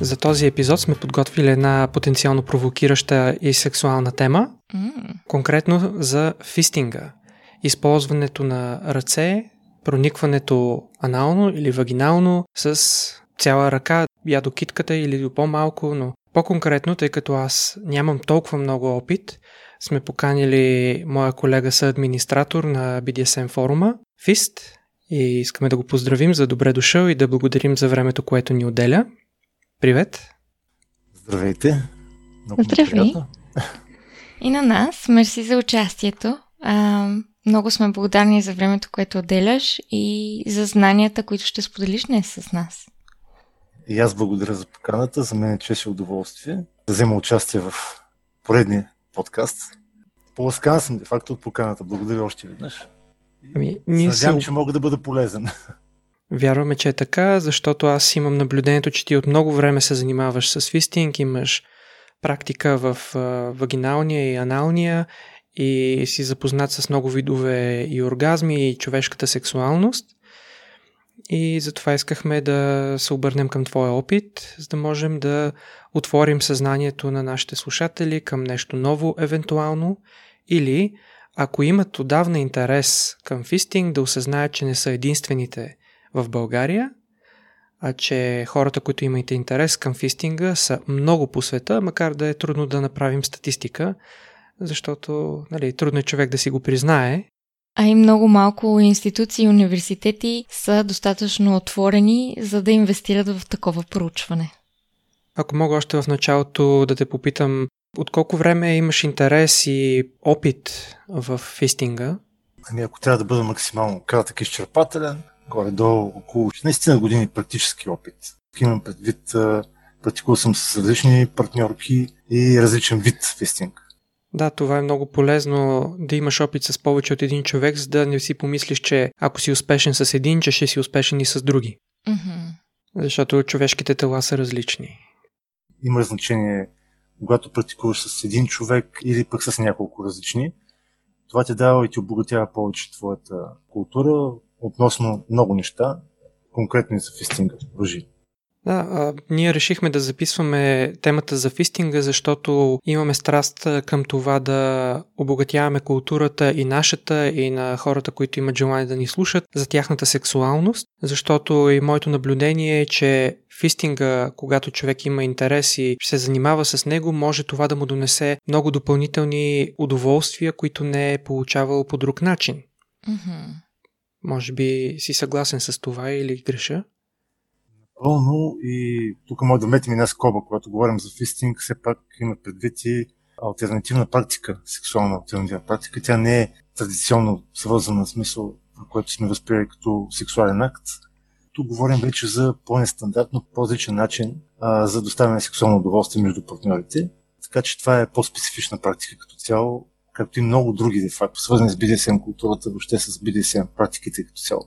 За този епизод сме подготвили една потенциално провокираща и сексуална тема, mm. конкретно за фистинга. Използването на ръце, проникването анално или вагинално с цяла ръка, я до китката или до по-малко, но по-конкретно, тъй като аз нямам толкова много опит, сме поканили моя колега съадминистратор на BDSM форума, Фист, и искаме да го поздравим за добре дошъл и да благодарим за времето, което ни отделя. Привет! Здравейте! Много Здравей! И на нас, мерси за участието. А, много сме благодарни за времето, което отделяш и за знанията, които ще споделиш днес с нас. И аз благодаря за поканата. За мен е чест и удоволствие да взема участие в поредния подкаст. Поласкан съм, де факто, от поканата. Благодаря още веднъж. Ами, ние Надявам, се... че мога да бъда полезен. Вярваме, че е така, защото аз имам наблюдението, че ти от много време се занимаваш с фистинг, имаш практика в вагиналния и аналния и си запознат с много видове и оргазми и човешката сексуалност. И затова искахме да се обърнем към твоя опит, за да можем да отворим съзнанието на нашите слушатели към нещо ново, евентуално, или ако имат отдавна интерес към фистинг, да осъзнаят, че не са единствените в България, а че хората, които имате интерес към фистинга, са много по света, макар да е трудно да направим статистика, защото нали, трудно е човек да си го признае. А и много малко институции и университети са достатъчно отворени, за да инвестират в такова проучване. Ако мога още в началото да те попитам, от колко време имаш интерес и опит в фистинга? Ами ако трябва да бъда максимално кратък и изчерпателен, горе-долу около 16 години практически опит. Имам предвид, практикувал съм с различни партньорки и различен вид фистинг. Да, това е много полезно да имаш опит с повече от един човек, за да не си помислиш, че ако си успешен с един, че ще си успешен и с други. Mm-hmm. Защото човешките тела са различни. Има значение, когато практикуваш с един човек или пък с няколко различни. Това ти дава и ти обогатява повече твоята култура, относно много неща, конкретно и за фистинга въжи. Да, а, ние решихме да записваме темата за фистинга, защото имаме страст към това да обогатяваме културата и нашата, и на хората, които имат желание да ни слушат, за тяхната сексуалност, защото и моето наблюдение е, че фистинга, когато човек има интерес и се занимава с него, може това да му донесе много допълнителни удоволствия, които не е получавал по друг начин. Mm-hmm. Може би си съгласен с това или греша? Пълно и тук може да метим една скоба, когато говорим за фистинг, все пак има предвид и альтернативна практика, сексуална альтернативна практика. Тя не е традиционно свързана смисъл, който сме възприели като сексуален акт. Тук говорим вече за по-нестандартно, по-различен начин а, за доставяне на сексуално удоволствие между партньорите. Така че това е по-специфична практика като цяло, както и много други, де факто, свързани с BDSM културата, въобще с BDSM практиките като цяло.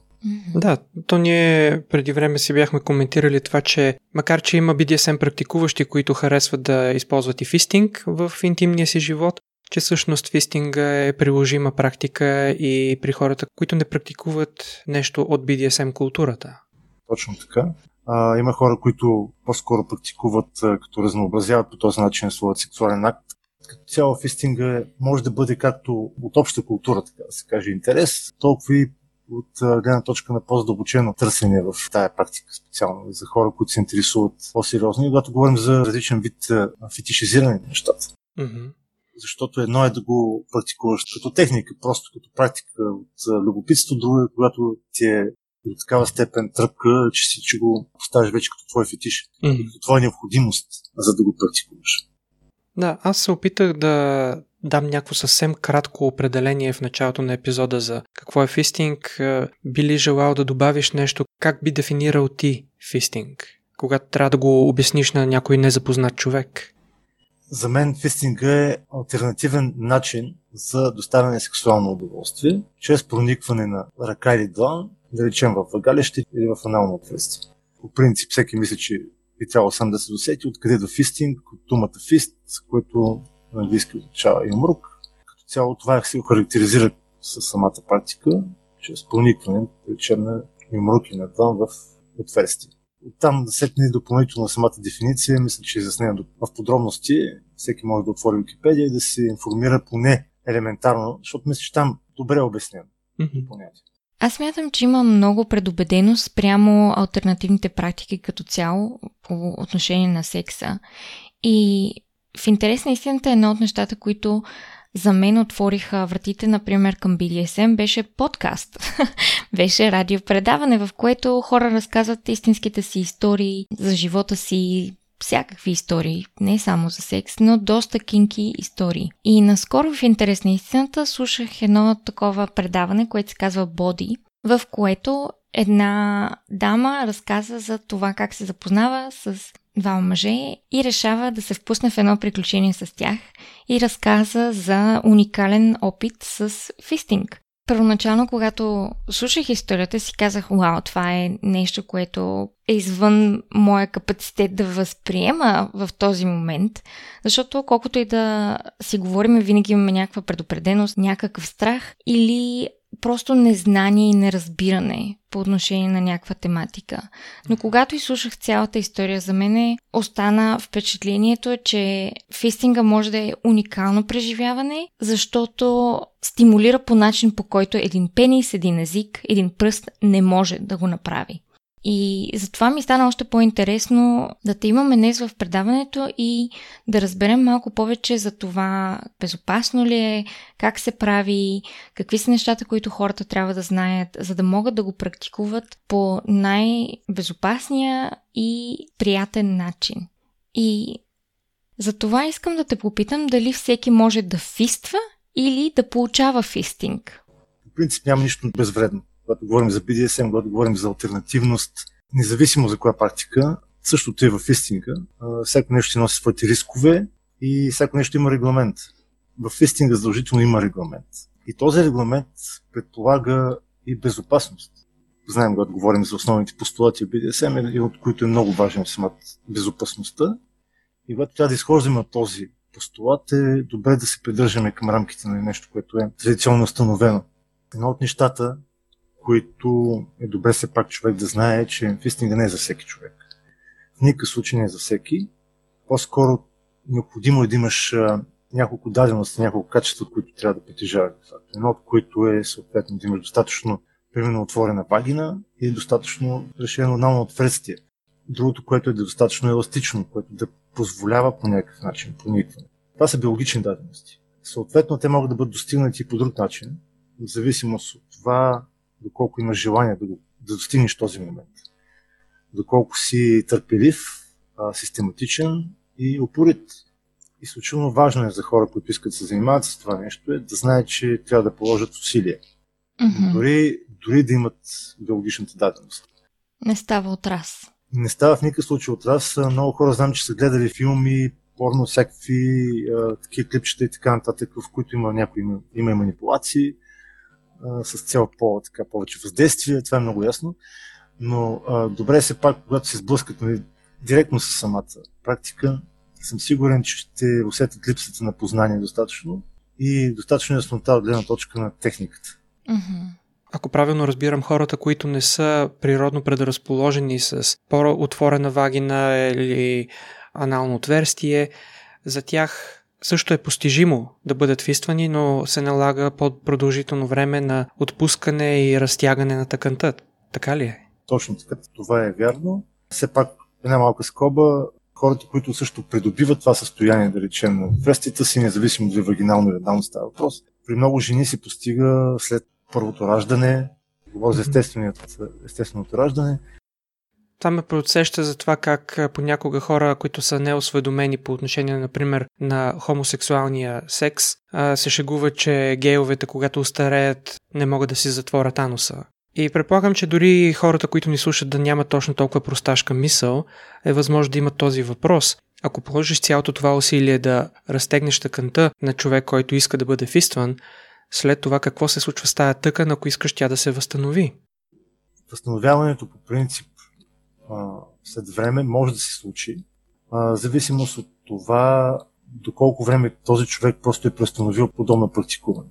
Да, то ние преди време си бяхме коментирали това, че макар, че има BDSM практикуващи, които харесват да използват и фистинг в интимния си живот, че всъщност фистинга е приложима практика и при хората, които не практикуват нещо от BDSM културата. Точно така. А, има хора, които по-скоро практикуват, като разнообразяват по този начин своят сексуален акт, като цяло фистинга може да бъде както от обща култура, така да се каже, интерес, толкова и от гледна точка на по-задълбочено търсене в тая практика специално за хора, които се интересуват по-сериозно. И когато говорим за различен вид фетишизиране на нещата. Mm-hmm. Защото едно е да го практикуваш като техника, просто като практика от любопитство, друго е когато ти е до такава степен тръпка, че си че го поставиш вече като твой фетиш, mm-hmm. като твоя необходимост, за да го практикуваш. Да, аз се опитах да дам някакво съвсем кратко определение в началото на епизода за какво е фистинг. Е, би ли желал да добавиш нещо? Как би дефинирал ти фистинг? Когато трябва да го обясниш на някой незапознат човек? За мен фистинга е альтернативен начин за доставяне сексуално удоволствие, чрез проникване на ръка или длан, да речем в въгалище или в анално отверстие. По принцип, всеки мисли, че би трябвало сам да се досети откъде до фистинг, от думата фист, което на английски означава юмрук. Като цяло това се характеризира с самата практика, чрез проникване, речем на и длан в отверстие. Оттам да сетне допълнително самата дефиниция, мисля, че е изяснена в подробности. Всеки може да отвори Википедия и да се информира поне елементарно, защото мисля, че там добре е обяснено mm-hmm. понятие. Аз мятам, че има много предубеденост прямо альтернативните практики като цяло по отношение на секса. И в интерес на истината едно от нещата, които за мен отвориха вратите, например, към BDSM, беше подкаст. беше радиопредаване, в което хора разказват истинските си истории за живота си, всякакви истории, не само за секс, но доста кинки истории. И наскоро в интерес на истината слушах едно такова предаване, което се казва Body, в което една дама разказа за това как се запознава с двама мъже и решава да се впусне в едно приключение с тях и разказа за уникален опит с фистинг. Първоначално, когато слушах историята, си казах, вау, това е нещо, което е извън моя капацитет да възприема в този момент, защото колкото и да си говорим, винаги имаме някаква предупреденост, някакъв страх или просто незнание и неразбиране по отношение на някаква тематика. Но когато изслушах цялата история, за мен остана впечатлението, че фистинга може да е уникално преживяване, защото стимулира по начин, по който един пенис, един език, един пръст не може да го направи. И затова ми стана още по-интересно да те имаме днес в предаването и да разберем малко повече за това безопасно ли е, как се прави, какви са нещата, които хората трябва да знаят, за да могат да го практикуват по най-безопасния и приятен начин. И за това искам да те попитам дали всеки може да фиства или да получава фистинг. В принцип няма нищо безвредно когато говорим за BDSM, когато говорим за альтернативност, независимо за коя практика, същото е в истинга. Всяко нещо ще носи своите рискове и всяко нещо има регламент. В истинга задължително има регламент. И този регламент предполага и безопасност. Знаем, когато говорим за основните постулати в BDSM, един от които е много важен самата безопасността. И когато трябва да изхождаме от този постулат, е добре да се придържаме към рамките на нещо, което е традиционно установено. Едно от нещата, които е добре все пак човек да знае, че фистинга не е за всеки човек. В никакъв случай не е за всеки. По-скоро необходимо е да имаш няколко дадености, няколко качества, които трябва да притежаваш. Едно от които е съответно да имаш достатъчно примерно отворена вагина и достатъчно решено анално отверстие. Другото, което е достатъчно еластично, което да позволява по някакъв начин проникване. Това са биологични дадености. Съответно, те могат да бъдат достигнати по друг начин, в зависимост от това доколко имаш желание да, го, да достигнеш този момент. Доколко си търпелив, а, систематичен и упорит. Изключително важно е за хора, които искат да се занимават с това нещо, е да знаят, че трябва да положат усилия. Mm-hmm. Дори, дори да имат биологичната даденост. Не става от раз. Не става в никакъв случай от раз. Много хора знам, че са гледали филми, порно, всякакви такива клипчета и така нататък, в които има някои има, има и манипулации а, с цел по, така, повече въздействие, това е много ясно. Но а, добре е се пак, когато се сблъскат нали, директно с самата практика, съм сигурен, че ще усетят липсата на познание достатъчно и достатъчно яснота от гледна точка на техниката. Mm-hmm. Ако правилно разбирам, хората, които не са природно предразположени с по-отворена вагина или анално отверстие, за тях също е постижимо да бъдат фиствани, но се налага по-продължително време на отпускане и разтягане на тъканта. Така ли е? Точно така. Това е вярно. Все пак една малка скоба, хората, които също придобиват това състояние, да речем, на връстите си, независимо дали вагинално или анално става въпрос, при много жени се постига след първото раждане, говоря за естественото раждане, това ме подсеща за това как понякога хора, които са неосведомени по отношение, например, на хомосексуалния секс, се шегуват, че гейовете, когато устареят, не могат да си затворят ануса. И предполагам, че дори хората, които ни слушат да нямат точно толкова просташка мисъл, е възможно да имат този въпрос. ако положиш цялото това усилие да разтегнеш тъканта на човек, който иска да бъде фистван, след това какво се случва с тая тъкан, ако искаш тя да се възстанови? Възстановяването по принцип след време може да се случи, в зависимост от това доколко време този човек просто е престановил подобно практикуване.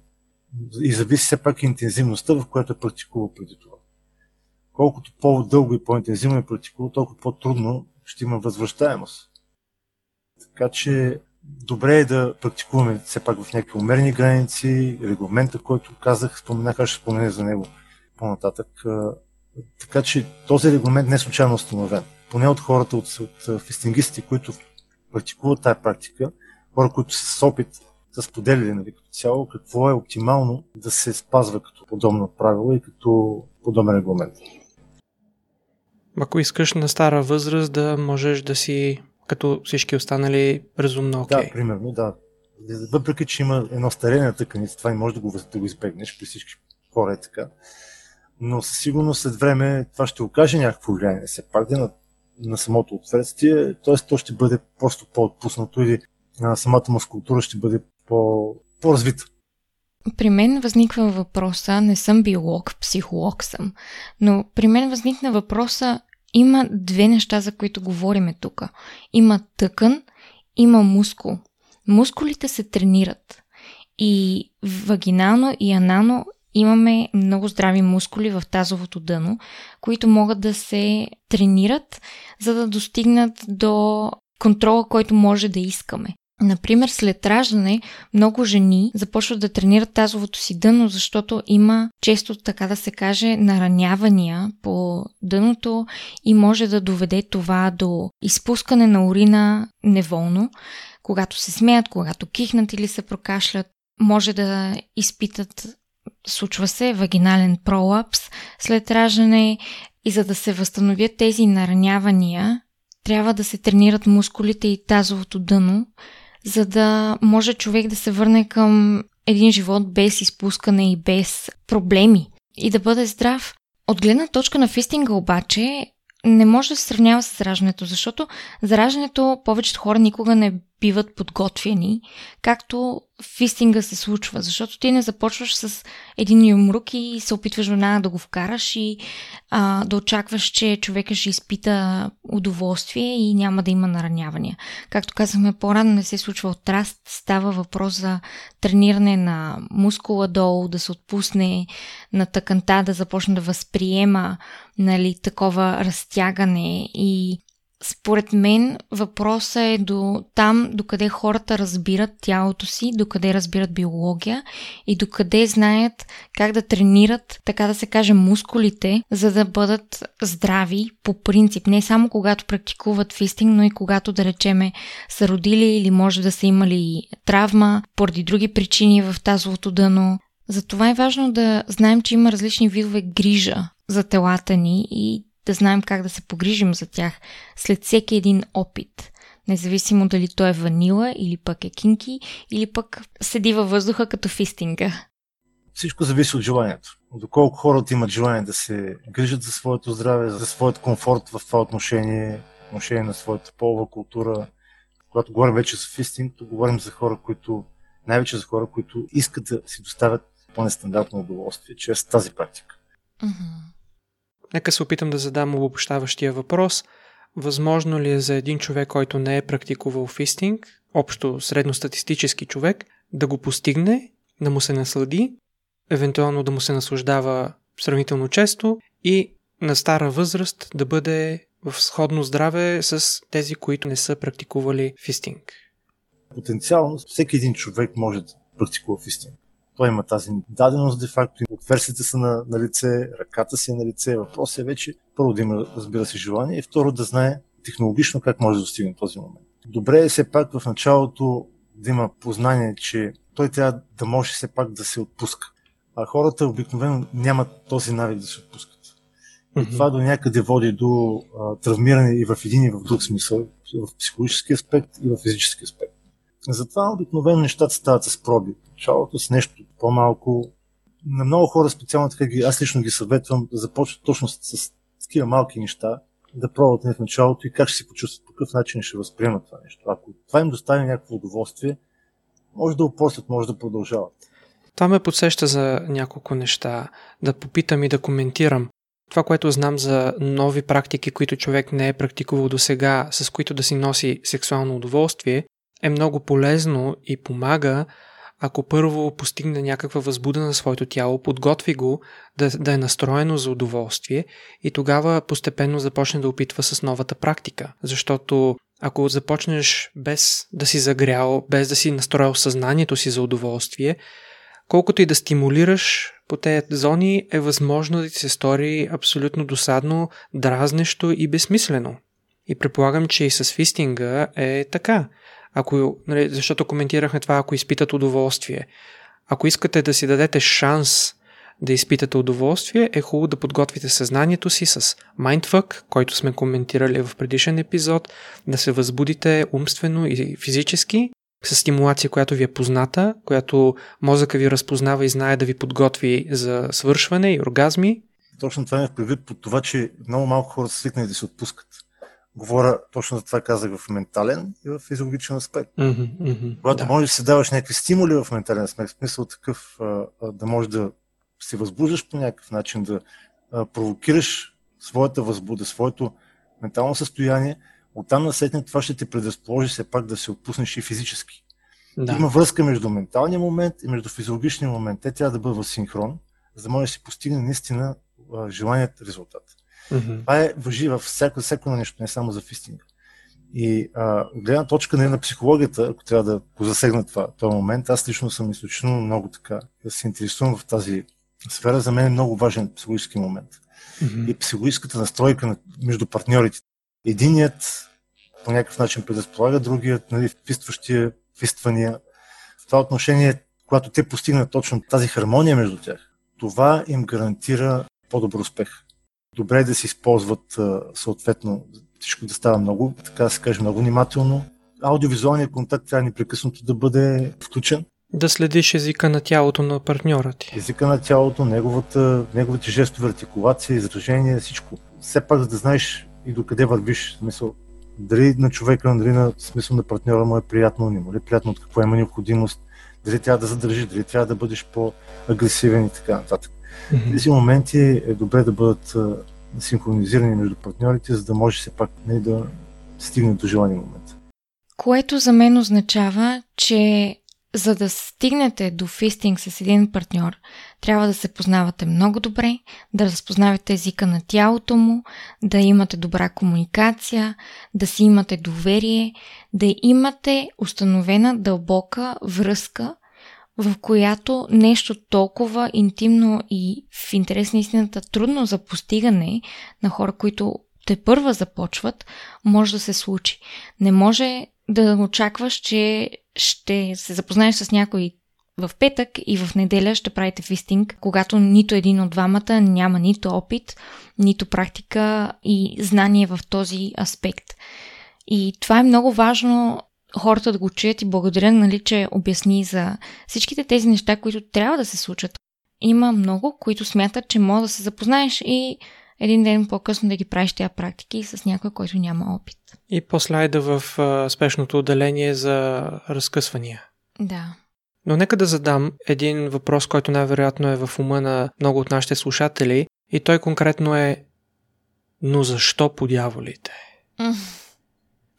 И зависи все пак интензивността, в която е практикувал преди това. Колкото по-дълго и по-интензивно е практикувал, толкова по-трудно ще има възвръщаемост. Така че добре е да практикуваме все пак в някакви умерени граници, регламента, който казах, споменах, аз ще спомена за него по-нататък. Така че този регламент не е случайно установен. Поне от хората, от, от фистингистите, които практикуват тази практика, хора, които са с опит, са споделили нали, като цяло какво е оптимално да се спазва като подобно правило и като подобен регламент. Ако искаш на стара възраст да можеш да си като всички останали разумно окей. Okay. Да, примерно, да. Въпреки, че има едно старение на тъканица, това не може да го, да го избегнеш при всички хора е така. Но със сигурност след време това ще окаже някакво влияние все пак да на, на самото отверстие, т.е. то ще бъде просто по-отпуснато или а, самата мускултура ще бъде по, по-развита. При мен възниква въпроса, не съм биолог, психолог съм, но при мен възникна въпроса, има две неща, за които говориме тук. Има тъкан, има мускул. Мускулите се тренират. И вагинално и анално имаме много здрави мускули в тазовото дъно, които могат да се тренират, за да достигнат до контрола, който може да искаме. Например, след раждане много жени започват да тренират тазовото си дъно, защото има често, така да се каже, наранявания по дъното и може да доведе това до изпускане на урина неволно, когато се смеят, когато кихнат или се прокашлят. Може да изпитат случва се вагинален пролапс след раждане и за да се възстановят тези наранявания, трябва да се тренират мускулите и тазовото дъно, за да може човек да се върне към един живот без изпускане и без проблеми и да бъде здрав. От гледна точка на фистинга обаче не може да се сравнява с раждането, защото за раждането повечето хора никога не биват подготвени, както фистинга се случва, защото ти не започваш с един юмрук и се опитваш веднага да го вкараш и а, да очакваш, че човека ще изпита удоволствие и няма да има наранявания. Както казахме по-рано, не се случва от раст, става въпрос за трениране на мускула долу, да се отпусне на тъканта, да започне да възприема нали, такова разтягане и според мен въпросът е до там, докъде хората разбират тялото си, докъде разбират биология и докъде знаят как да тренират, така да се каже, мускулите, за да бъдат здрави по принцип. Не само когато практикуват фистинг, но и когато, да речеме, са родили или може да са имали травма поради други причини в тазовото дъно. Затова е важно да знаем, че има различни видове грижа за телата ни и да знаем как да се погрижим за тях след всеки един опит. Независимо дали то е ванила или пък е кинки или пък седи във въздуха като фистинга. Всичко зависи от желанието. Доколко хората имат желание да се грижат за своето здраве, за своят комфорт в това отношение, отношение на своята полова култура. Когато говорим вече за фистинг, то говорим за хора, които, най-вече за хора, които искат да си доставят по-нестандартно удоволствие чрез тази практика. Mm-hmm. Нека се опитам да задам обобщаващия въпрос. Възможно ли е за един човек, който не е практикувал фистинг, общо средностатистически човек, да го постигне, да му се наслади, евентуално да му се наслаждава сравнително често и на стара възраст да бъде в сходно здраве с тези, които не са практикували фистинг? Потенциално всеки един човек може да практикува фистинг. Той има тази даденост, де-факто, отверстите са на, на лице, ръката си е на лице. Въпросът е вече първо да има, разбира се, желание и второ да знае технологично как може да достигне този момент. Добре е все пак в началото да има познание, че той трябва да може все пак да се отпуска. А хората обикновено нямат този навик да се отпускат. И mm-hmm. това до някъде води до а, травмиране и в един и в друг смисъл, в психологически аспект и в физически аспект. Затова обикновено нещата стават с проби. Началото с нещо по-малко. На много хора специално така ги, аз лично ги съветвам да започват точно с, такива малки неща, да пробват в началото и как ще се почувстват, по какъв начин ще възприемат това нещо. Ако това им достави някакво удоволствие, може да упослят, може да продължават. Това ме подсеща за няколко неща. Да попитам и да коментирам. Това, което знам за нови практики, които човек не е практикувал до сега, с които да си носи сексуално удоволствие, е много полезно и помага, ако първо постигне някаква възбуда на своето тяло, подготви го да, да е настроено за удоволствие и тогава постепенно започне да опитва с новата практика. Защото ако започнеш без да си загрял, без да си настроил съзнанието си за удоволствие, колкото и да стимулираш по тези зони, е възможно да ти се стори абсолютно досадно, дразнещо и безсмислено. И предполагам, че и с фистинга е така. Ако, нали, защото коментирахме това, ако изпитат удоволствие. Ако искате да си дадете шанс да изпитате удоволствие, е хубаво да подготвите съзнанието си с mindfuck, който сме коментирали в предишен епизод, да се възбудите умствено и физически с стимулация, която ви е позната, която мозъка ви разпознава и знае да ви подготви за свършване и оргазми. Точно това е предвид по това, че много малко хора са свикнали да се отпускат. Говоря точно за това казах в ментален и в физиологичен аспект. Mm-hmm, mm-hmm, Когато да. можеш да си даваш някакви стимули в ментален аспект, в смисъл такъв да можеш да се възбуждаш по някакъв начин, да провокираш своята възбуда, своето ментално състояние, оттам насетне това ще те предразположи все пак да се отпуснеш и физически. Да. Има връзка между менталния момент и между физиологичния момент. Те трябва да бъдат в синхрон, за да може да се постигне наистина желаният резултат. Mm-hmm. Това е въжи във всяко, всяко нещо, не само за фистинга. И а, гледна точка не на психологията, ако трябва да го засегна това, този момент, аз лично съм изключително много така да се интересувам в тази сфера. За мен е много важен психологически момент. Mm-hmm. И психологическата настройка между партньорите. Единият по някакъв начин предразполага, другият, нали, впистващия, впиствания. В това отношение, когато те постигнат точно тази хармония между тях, това им гарантира по-добър успех. Добре е да се използват съответно всичко да става много, така да се каже, много внимателно. Аудиовизуалният контакт трябва непрекъснато да бъде включен. Да следиш езика на тялото на партньора ти. Езика на тялото, неговата, неговите жестови артикулация, изражение, всичко. Все пак, за да знаеш и докъде вървиш. Смисъл, дали на човека, дали на смисъл на партньора му е приятно, не му е приятно, от какво има необходимост, дали трябва да задържиш, дали трябва да бъдеш по-агресивен и така нататък. Mm-hmm. Тези моменти е добре да бъдат синхронизирани между партньорите, за да може все пак не да стигне до желания момент. Което за мен означава, че за да стигнете до фистинг с един партньор, трябва да се познавате много добре, да разпознавате езика на тялото му, да имате добра комуникация, да си имате доверие, да имате установена дълбока връзка, в която нещо толкова интимно и в интерес на истината трудно за постигане на хора, които те първа започват, може да се случи. Не може да очакваш, че ще се запознаеш с някой в петък и в неделя ще правите фистинг, когато нито един от двамата няма нито опит, нито практика и знание в този аспект. И това е много важно хората да го чуят и благодаря, нали, че обясни за всичките тези неща, които трябва да се случат. Има много, които смятат, че може да се запознаеш и един ден по-късно да ги правиш тези практики с някой, който няма опит. И после айда в а, спешното отделение за разкъсвания. Да. Но нека да задам един въпрос, който най-вероятно е в ума на много от нашите слушатели и той конкретно е но защо по дяволите?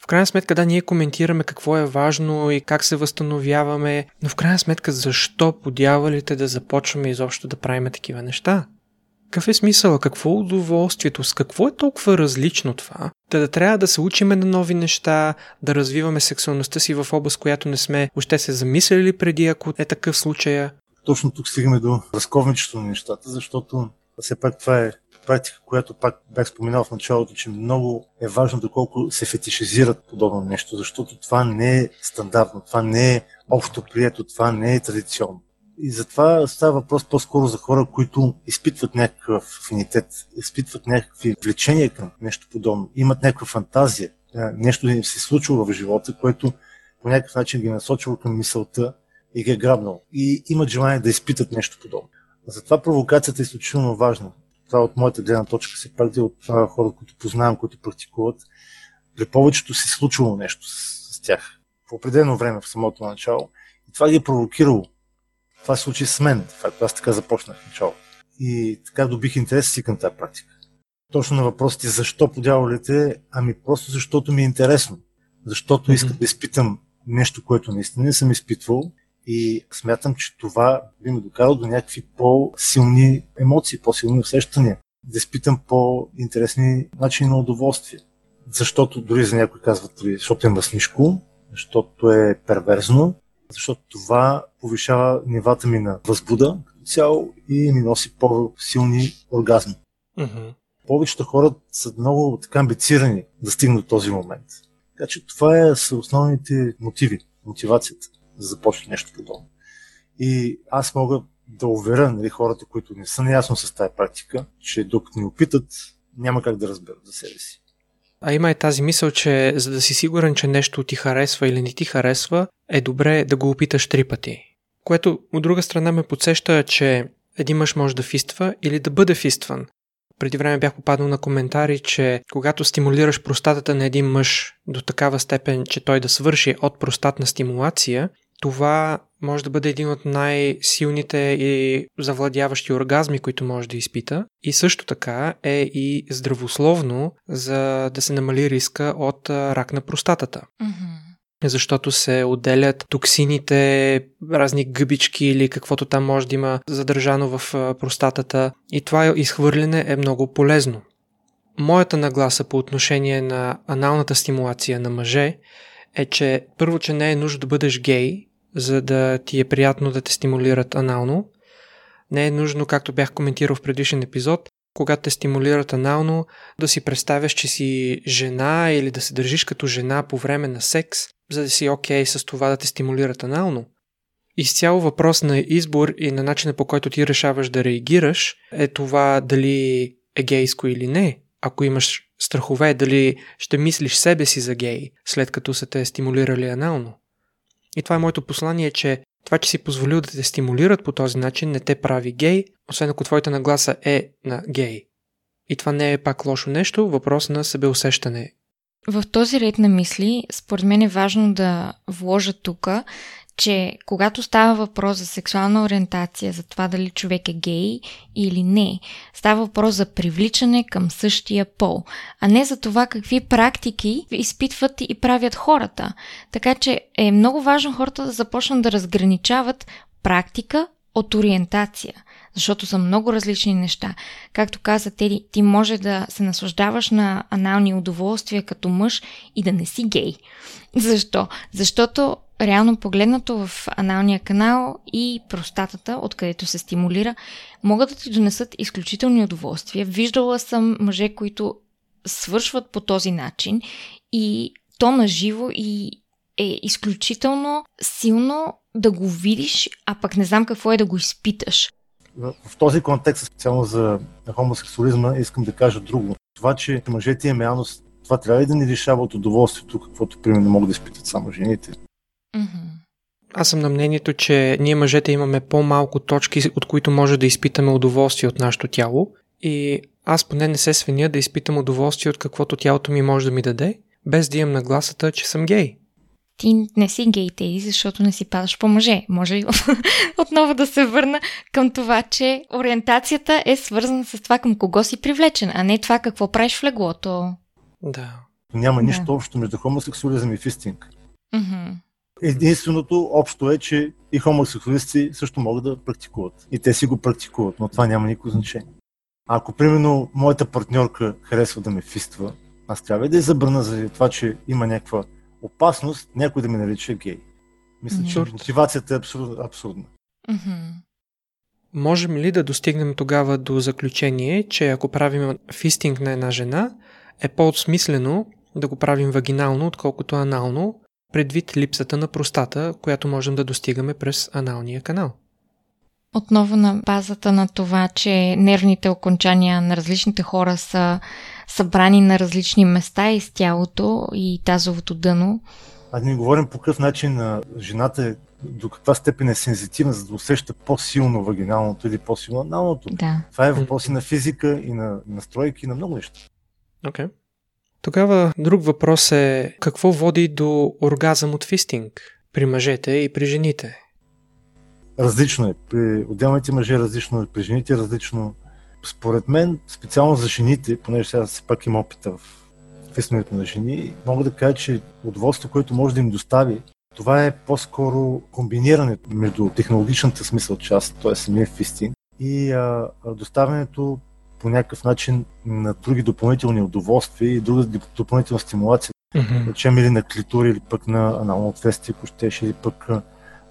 Крайна сметка, да, ние коментираме какво е важно и как се възстановяваме, но в крайна сметка, защо по дяволите да започваме изобщо да правим такива неща? Какъв е смисъл? Какво е удоволствието? С какво е толкова различно това? Да, да трябва да се учиме на нови неща, да развиваме сексуалността си в област, която не сме още се замислили преди, ако е такъв случая. Точно тук стигаме до разковничество на нещата, защото все пак това е практика, която пак бях споменал в началото, че много е важно доколко се фетишизират подобно нещо, защото това не е стандартно, това не е общо прието, това не е традиционно. И затова става въпрос по-скоро за хора, които изпитват някакъв афинитет, изпитват някакви влечения към нещо подобно, имат някаква фантазия, нещо да им се случва в живота, което по някакъв начин ги е насочило към мисълта и ги е грабнал. И имат желание да изпитат нещо подобно. Затова провокацията е изключително важна. Това от моята гледна точка се пак от това хора, които познавам, които практикуват, при повечето се случвало нещо с, с тях в определено време в самото начало. И това ги е провокирало. Това се случи с мен, факт, аз така започнах в начало. И така добих интерес си към тази практика. Точно на въпросите защо подявалите, ами просто защото ми е интересно. Защото искам да изпитам нещо, което наистина не съм изпитвал и смятам, че това би ме докарало до някакви по-силни емоции, по-силни усещания. Да изпитам по-интересни начини на удоволствие. Защото дори за някой казват, защото е мъснишко, защото е перверзно, защото това повишава нивата ми на възбуда като цяло и ми носи по-силни оргазми. Mm-hmm. Повечето хора са много така амбицирани да стигнат този момент. Така че това е, са основните мотиви, мотивацията започне нещо подобно. И аз мога да уверя нали, хората, които не са наясно с тази практика, че докато ни опитат, няма как да разберат за себе си. А има и тази мисъл, че за да си сигурен, че нещо ти харесва или не ти харесва, е добре да го опиташ три пъти. Което от друга страна ме подсеща, че един мъж може да фиства или да бъде фистван. Преди време бях попаднал на коментари, че когато стимулираш простатата на един мъж до такава степен, че той да свърши от простатна стимулация, това може да бъде един от най-силните и завладяващи оргазми, които може да изпита. И също така е и здравословно, за да се намали риска от рак на простатата. Mm-hmm защото се отделят токсините, разни гъбички или каквото там може да има задържано в простатата и това изхвърляне е много полезно. Моята нагласа по отношение на аналната стимулация на мъже е, че първо, че не е нужно да бъдеш гей, за да ти е приятно да те стимулират анално. Не е нужно, както бях коментирал в предишен епизод, когато те стимулират анално, да си представяш, че си жена или да се държиш като жена по време на секс, за да си окей okay с това да те стимулират анално. Изцяло въпрос на избор и на начина по който ти решаваш да реагираш е това дали е гейско или не. Ако имаш страхове, дали ще мислиш себе си за гей, след като са те стимулирали анално. И това е моето послание, че това, че си позволил да те стимулират по този начин, не те прави гей, освен ако твоята нагласа е на гей. И това не е пак лошо нещо, въпрос на себеусещане. В този ред на мисли, според мен е важно да вложа тук, че когато става въпрос за сексуална ориентация, за това дали човек е гей или не, става въпрос за привличане към същия пол, а не за това какви практики изпитват и правят хората. Така че е много важно хората да започнат да разграничават практика от ориентация, защото са много различни неща. Както каза Теди, ти може да се наслаждаваш на анални удоволствия като мъж и да не си гей. Защо? Защото реално погледнато в аналния канал и простатата, откъдето се стимулира, могат да ти донесат изключителни удоволствия. Виждала съм мъже, които свършват по този начин и то на живо и е изключително силно да го видиш, а пък не знам какво е да го изпиташ. В този контекст, специално за хомосексуализма, искам да кажа друго. Това, че мъжете имаме реалност, това трябва ли да ни лишава от удоволствието, каквото примерно могат да изпитат само жените? Mm-hmm. Аз съм на мнението, че ние мъжете имаме по-малко точки, от които може да изпитаме удоволствие от нашето тяло. И аз поне не се свиня да изпитам удоволствие от каквото тялото ми може да ми даде, без да имам нагласата, че съм гей. Ти не си гей, Теди, защото не си падаш по мъже. Може ли отново да се върна към това, че ориентацията е свързана с това към кого си привлечен, а не това какво правиш в леглото. Да. Няма нищо да. общо между хомосексуализъм и фистинг. Mm-hmm. Единственото общо е, че и хомосексуалисти също могат да практикуват. И те си го практикуват, но това няма никакво значение. Ако, примерно, моята партньорка харесва да ме фиства, аз трябва да я забрана за това, че има някаква опасност някой да ме нарича гей. Мисля, mm-hmm. че мотивацията е абсурд, абсурдна. Mm-hmm. Можем ли да достигнем тогава до заключение, че ако правим фистинг на една жена, е по-отсмислено да го правим вагинално, отколкото анално, предвид липсата на простата, която можем да достигаме през аналния канал. Отново на базата на това, че нервните окончания на различните хора са събрани на различни места из тялото и тазовото дъно. А не говорим по какъв начин жената до каква степен е сензитивна, за да усеща по-силно вагиналното или по-силно аналното. Да. Това е въпрос и на физика, и на настройки, и на много неща. Окей. Okay. Тогава друг въпрос е какво води до оргазъм от фистинг при мъжете и при жените? Различно е. При отделните мъже различно, при жените различно. Според мен, специално за жените, понеже сега все пак има опита в фистинговете на жени, мога да кажа, че удоволствието, което може да им достави, това е по-скоро комбинирането между технологичната смисъл част, т.е. самия фистинг, и а, доставянето по някакъв начин на други допълнителни удоволствия и друга допълнителна стимулация, mm-hmm. речем или на клитури, или пък на анално отвестие, ако щеш, или пък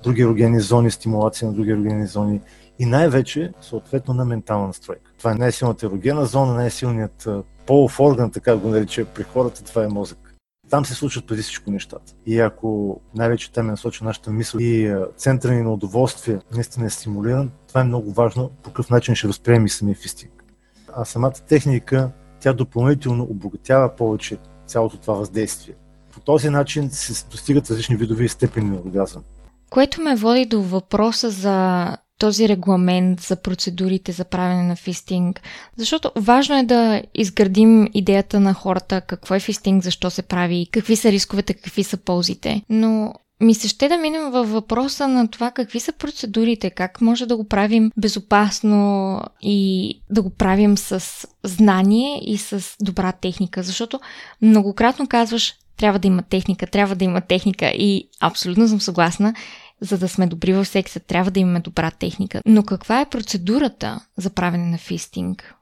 други ерогенни зони, стимулация на други ерогенни зони и най-вече, съответно, на ментална настройка. Това е най-силната ерогена зона, най-силният полов орган, така го нарича при хората, това е мозък. Там се случват преди всичко нещата. И ако най-вече там е насочена нашата мисъл и центъра ни на удоволствие наистина е стимулиран, това е много важно по какъв начин ще възприемем и самия фистинг. А самата техника, тя допълнително обогатява повече цялото това въздействие. По този начин се достигат различни видове и степени на оргазъм. Което ме води до въпроса за този регламент за процедурите за правене на фистинг. Защото важно е да изградим идеята на хората какво е фистинг, защо се прави, какви са рисковете, какви са ползите. Но ми се ще да минем във въпроса на това какви са процедурите, как може да го правим безопасно и да го правим с знание и с добра техника. Защото многократно казваш, трябва да има техника, трябва да има техника и абсолютно съм съгласна за да сме добри в секса, трябва да имаме добра техника. Но каква е процедурата за правене на фистинг?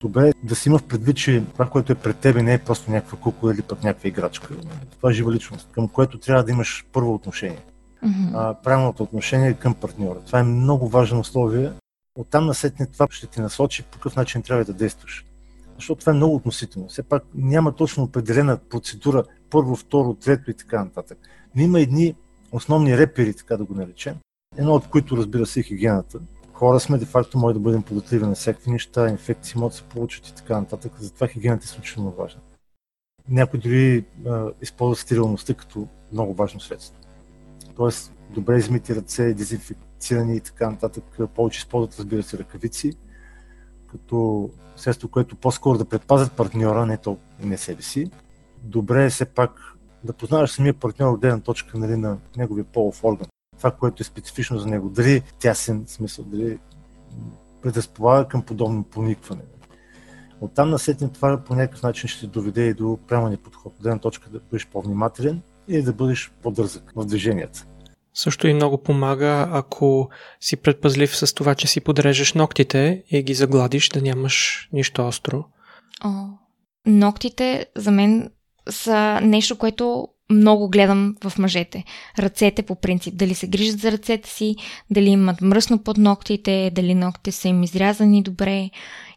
Добре да си има в предвид, че това, което е пред тебе, не е просто някаква кукла или пък някаква играчка. Това е жива личност, към което трябва да имаш първо отношение. Mm-hmm. А, правилното отношение е към партньора. Това е много важно условие. Оттам насетне това ще ти насочи по какъв начин трябва да действаш. Защото това е много относително. Все пак няма точно определена процедура, първо, второ, трето и така нататък. Но има едни основни репери, така да го наречем. Едно от които, разбира се, е хигиената. Хора сме, де-факто може да бъдем податливи на всякакви неща, инфекции могат да се получат и така нататък. Затова хигиената е изключително важна. Някои дори а, използват стерилността като много важно средство. Тоест, добре измити ръце, дезинфекцирани и така нататък. Повече използват, разбира се, ръкавици, като средство, което по-скоро да предпазят партньора, не, то, не себе си. Добре е все пак да познаваш самия партньор от гледна точка нали, на неговия полов орган. Това, което е специфично за него. Дали тясен смисъл, дали предразполага към подобно поникване. Оттам насетне това по някакъв начин ще доведе и до правилния подход. От гледна точка да бъдеш по-внимателен и да бъдеш по-дързък в движенията. Също и много помага, ако си предпазлив с това, че си подрежеш ногтите и ги загладиш, да нямаш нищо остро. О, ногтите за мен са нещо, което много гледам в мъжете. Ръцете по принцип. Дали се грижат за ръцете си, дали имат мръсно под ногтите, дали ногтите са им изрязани добре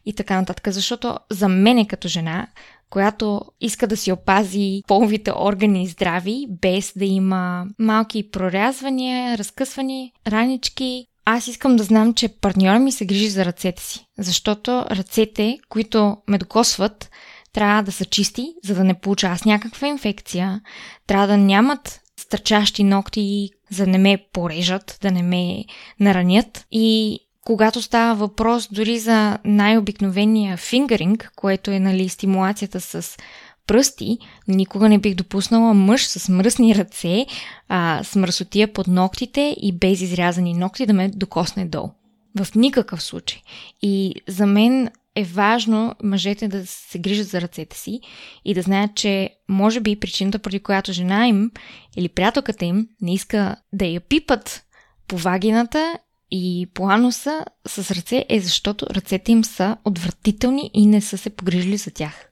и така нататък. Защото за мене като жена, която иска да си опази половите органи здрави, без да има малки прорязвания, разкъсвани ранички, аз искам да знам, че партньора ми се грижи за ръцете си. Защото ръцете, които ме докосват, трябва да са чисти, за да не получа аз някаква инфекция, трябва да нямат стърчащи ногти, за да не ме порежат, да не ме наранят и когато става въпрос дори за най-обикновения фингеринг, което е нали, стимулацията с пръсти, никога не бих допуснала мъж с мръсни ръце, а, с мръсотия под ногтите и без изрязани ногти да ме докосне долу. В никакъв случай. И за мен е важно мъжете да се грижат за ръцете си и да знаят, че може би причината, поради която жена им или приятелката им не иска да я пипат по вагината и по ануса с ръце е защото ръцете им са отвратителни и не са се погрижили за тях.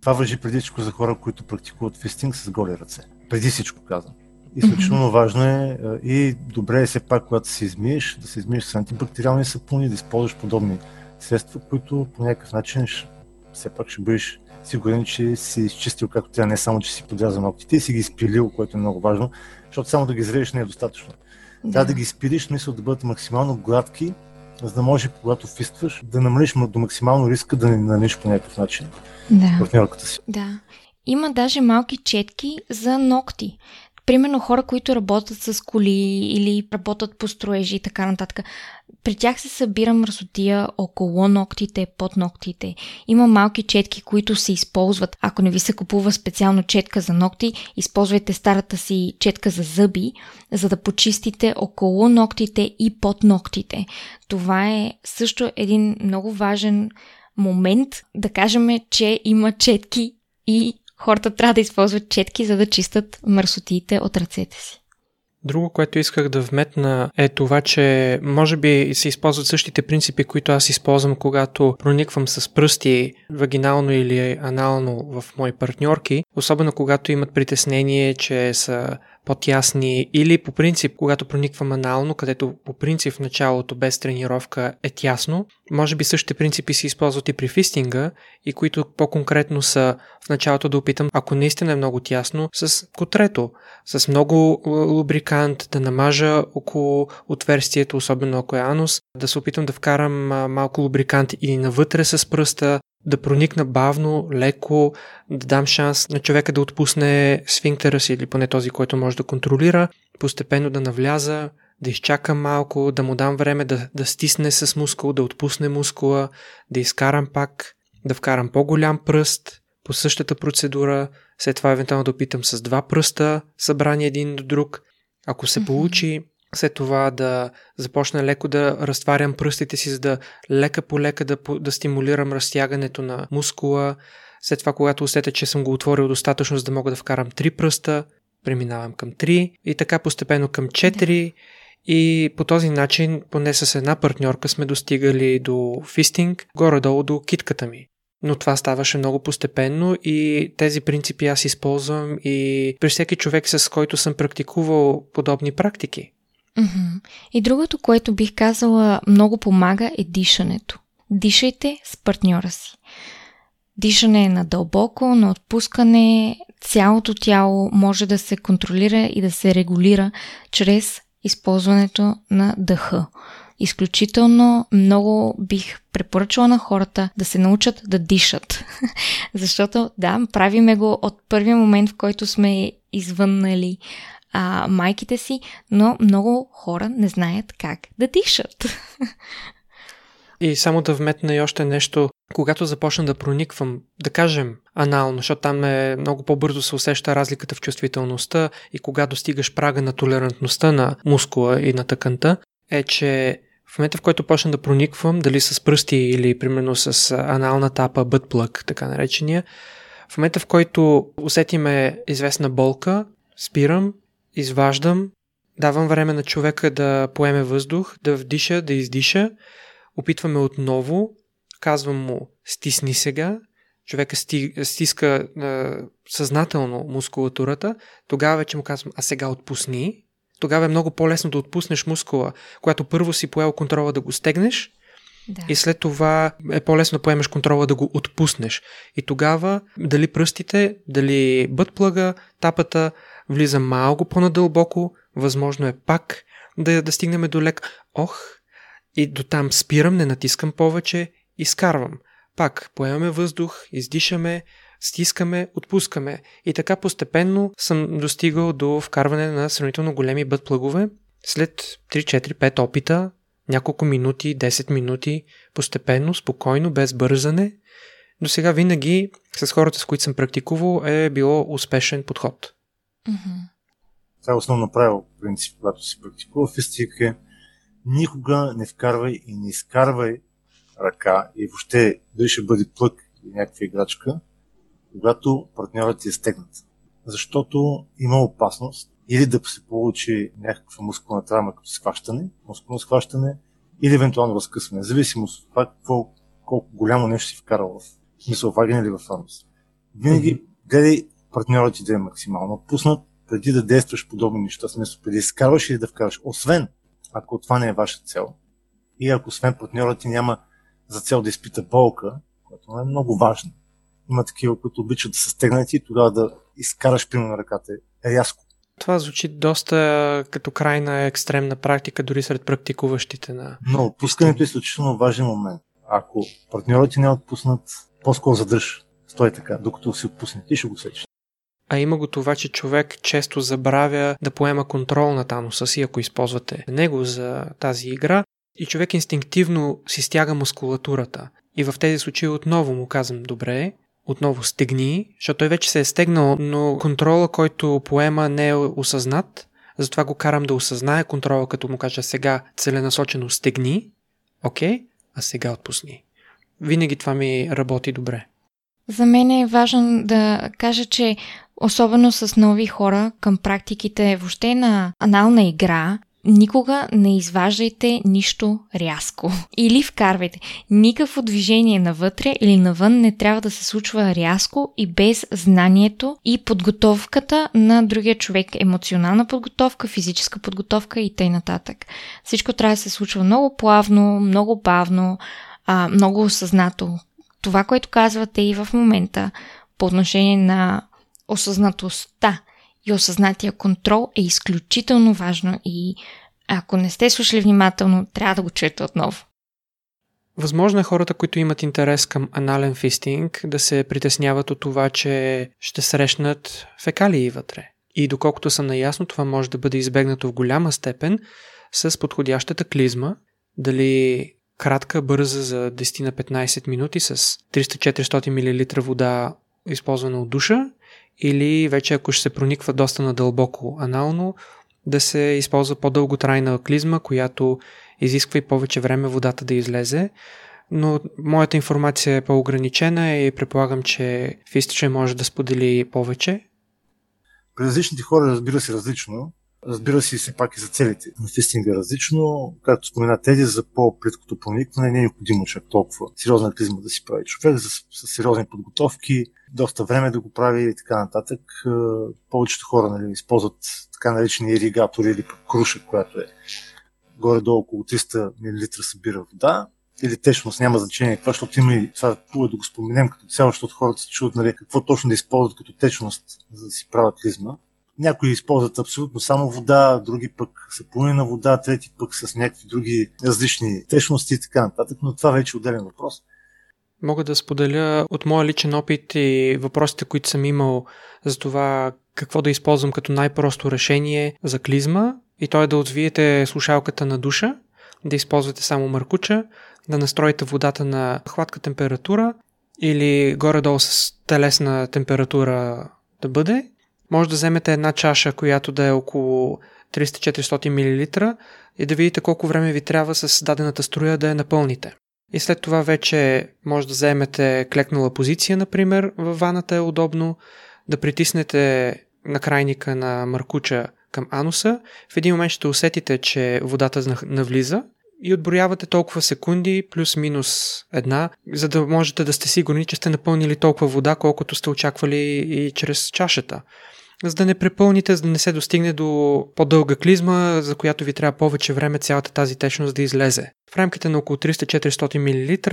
Това въжи преди всичко за хора, които практикуват фистинг с голи ръце. Преди всичко казвам. Изключително mm-hmm. важно е и добре е все пак, когато се измиеш, да се измиеш с антибактериални сапуни, да използваш подобни средства, които по някакъв начин все пак ще бъдеш сигурен, че си изчистил както тя, не само, че си подрязал ногтите и си ги изпилил, което е много важно, защото само да ги изрежеш не е достатъчно. Да. Трябва да ги изпилиш, мисля да бъдат максимално гладки, за да може, когато фистваш, да намалиш до максимално риска да не наниш по някакъв начин да. партньорката си. Да. Има даже малки четки за ногти. Примерно хора, които работят с коли или работят по строежи и така нататък, при тях се събира мръсотия около ногтите, под ногтите. Има малки четки, които се използват. Ако не ви се купува специално четка за ногти, използвайте старата си четка за зъби, за да почистите около ногтите и под ногтите. Това е също един много важен момент да кажем, че има четки и хората трябва да използват четки, за да чистат мърсотиите от ръцете си. Друго, което исках да вметна е това, че може би се използват същите принципи, които аз използвам, когато прониквам с пръсти вагинално или анално в мои партньорки, особено когато имат притеснение, че са по-тясни или по принцип, когато прониквам анално, където по принцип в началото без тренировка е тясно, може би същите принципи се използват и при фистинга и които по-конкретно са в началото да опитам, ако наистина е много тясно, с котрето, с много лубрикант, да намажа около отверстието, особено ако е анус, да се опитам да вкарам малко лубрикант и навътре с пръста, да проникна бавно, леко, да дам шанс на човека да отпусне сфинктера си или поне този, който може да контролира, постепенно да навляза, да изчакам малко, да му дам време да, да стисне с мускул, да отпусне мускула, да изкарам пак, да вкарам по-голям пръст по същата процедура, след това евентуално да опитам с два пръста, събрани един до друг. Ако се получи, след това да започна леко да разтварям пръстите си, за да лека по лека да, да стимулирам разтягането на мускула. След това, когато усетя, че съм го отворил достатъчно, за да мога да вкарам три пръста, преминавам към 3 и така постепенно към 4 да. и по този начин, поне с една партньорка сме достигали до фистинг, горе-долу до китката ми. Но това ставаше много постепенно и тези принципи аз използвам и при всеки човек, с който съм практикувал подобни практики. Mm-hmm. И другото, което бих казала много помага е дишането. Дишайте с партньора си. Дишане е на дълбоко, на отпускане, цялото тяло може да се контролира и да се регулира чрез използването на дъха. Изключително много бих препоръчала на хората да се научат да дишат. Защото, да, правиме го от първия момент, в който сме извъннали а, майките си, но много хора не знаят как да дишат. И само да вметна и още нещо, когато започна да прониквам, да кажем анално, защото там е много по-бързо се усеща разликата в чувствителността и когато стигаш прага на толерантността на мускула и на тъканта, е, че в момента, в който почна да прониквам, дали с пръсти или примерно с анална тапа, бътплък, така наречения, в момента, в който усетиме известна болка, спирам изваждам, давам време на човека да поеме въздух, да вдиша, да издиша, опитваме отново, казвам му стисни сега, човека стиска е, съзнателно мускулатурата, тогава вече му казвам, а сега отпусни. Тогава е много по-лесно да отпуснеш мускула, когато първо си поел контрола да го стегнеш, да. И след това е по-лесно да поемеш контрола да го отпуснеш. И тогава дали пръстите, дали бътплъга, тапата, влиза малко по-надълбоко, възможно е пак да, да стигнем до лек ох и до там спирам, не натискам повече, изкарвам. Пак поемаме въздух, издишаме, стискаме, отпускаме. И така постепенно съм достигал до вкарване на сравнително големи бътплъгове. След 3-4-5 опита, няколко минути, 10 минути, постепенно, спокойно, без бързане, до сега винаги с хората, с които съм практикувал, е било успешен подход. Mm-hmm. Това е основно правило, в принцип, когато си практикува фистик е никога не вкарвай и не изкарвай ръка и въобще дали ще бъде плък или някаква играчка, когато партньорът ти е стегнат. Защото има опасност или да се получи някаква мускулна травма като схващане, мускулно схващане, или евентуално разкъсване, зависимост от това какво, колко голямо нещо си вкарал в смисъл ваген или в анус. Винаги mm-hmm. гледай партньорът ти да е максимално отпуснат, преди да действаш подобни неща, смисъл преди да изкарваш или да вкараш. Освен, ако това не е ваша цел. И ако освен партньорът ти няма за цел да изпита болка, което е много важно. Има такива, които обичат да се стегнат и тогава да изкараш примерно ръката е рязко. Това звучи доста като крайна екстремна практика, дори сред практикуващите на... Но отпускането е изключително важен момент. Ако партньорът ти не е отпуснат, по-скоро задърж. Стой така, докато си отпусне. Ти ще го сечеш. А има го това, че човек често забравя да поема контрол на тануса си, ако използвате него за тази игра, и човек инстинктивно си стяга мускулатурата. И в тези случаи отново му казвам, добре, отново стегни, защото той вече се е стегнал, но контрола, който поема не е осъзнат, затова го карам да осъзнае контрола, като му кажа сега целенасочено стегни, окей, а сега отпусни. Винаги това ми работи добре. За мен е важно да кажа, че особено с нови хора към практиките въобще на анална игра, Никога не изваждайте нищо рязко. Или вкарвайте. Никакво движение навътре или навън не трябва да се случва рязко и без знанието и подготовката на другия човек. Емоционална подготовка, физическа подготовка и т.н. Всичко трябва да се случва много плавно, много бавно, много осъзнато. Това, което казвате и в момента по отношение на осъзнатостта и осъзнатия контрол е изключително важно и ако не сте слушали внимателно, трябва да го чуете отново. Възможно е хората, които имат интерес към анален фистинг, да се притесняват от това, че ще срещнат фекалии вътре. И доколкото съм наясно, това може да бъде избегнато в голяма степен с подходящата клизма, дали кратка, бърза за 10 на 15 минути с 300-400 мл вода, използвана от душа, или вече ако ще се прониква доста надълбоко анално, да се използва по-дълготрайна клизма, която изисква и повече време водата да излезе. Но моята информация е по-ограничена и предполагам, че Фистче може да сподели повече. При различните хора разбира се различно. Разбира се, все пак и за целите на фистинга различно. Както спомена Теди, за по-плиткото проникване не е необходимо чак толкова сериозна клизма да си прави човек, с, с сериозни подготовки, доста време да го прави и така нататък. Е, повечето хора нали, използват така наречени иригатори или круша, която е горе-долу около 300 мл събира вода или течност, няма значение това, защото има и това е да го споменем като цяло, защото хората се чуват нали, какво точно да използват като течност, за да си правят клизма. Някои използват абсолютно само вода, други пък са на вода, трети пък с някакви други различни течности и така нататък, но това вече е отделен въпрос. Мога да споделя от моя личен опит и въпросите, които съм имал за това какво да използвам като най-просто решение за клизма и то е да отвиете слушалката на душа, да използвате само мъркуча, да настроите водата на хладка температура или горе-долу с телесна температура да бъде може да вземете една чаша, която да е около 300-400 мл и да видите колко време ви трябва с дадената струя да я напълните. И след това вече може да вземете клекнала позиция, например, във ваната е удобно, да притиснете накрайника на маркуча към ануса. В един момент ще усетите, че водата навлиза и отброявате толкова секунди плюс-минус една, за да можете да сте сигурни, че сте напълнили толкова вода, колкото сте очаквали и чрез чашата за да не препълните, за да не се достигне до по-дълга клизма, за която ви трябва повече време цялата тази течност да излезе. В рамките на около 300-400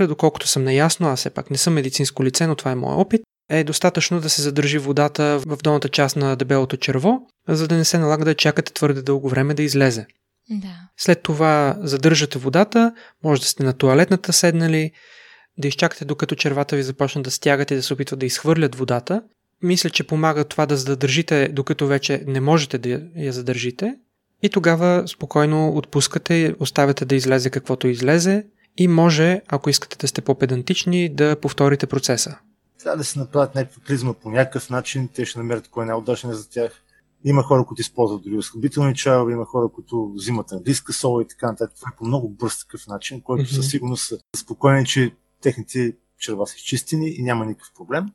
мл, доколкото съм наясно, аз все пак не съм медицинско лице, но това е моят опит, е достатъчно да се задържи водата в долната част на дебелото черво, за да не се налага да чакате твърде дълго време да излезе. Да. След това задържате водата, може да сте на туалетната седнали, да изчакате докато червата ви започнат да стягат и да се опитват да изхвърлят водата мисля, че помага това да задържите, докато вече не можете да я задържите. И тогава спокойно отпускате, оставяте да излезе каквото излезе и може, ако искате да сте по-педантични, да повторите процеса. Трябва да се направят някаква клизма по някакъв начин, те ще намерят кой е най-удачен за тях. Има хора, които използват дори оскъбителни чайове, има хора, които взимат английска сола и така нататък. Това е по много бърз такъв начин, който mm-hmm. със сигурност са спокойни, че техните черва са изчистени и няма никакъв проблем.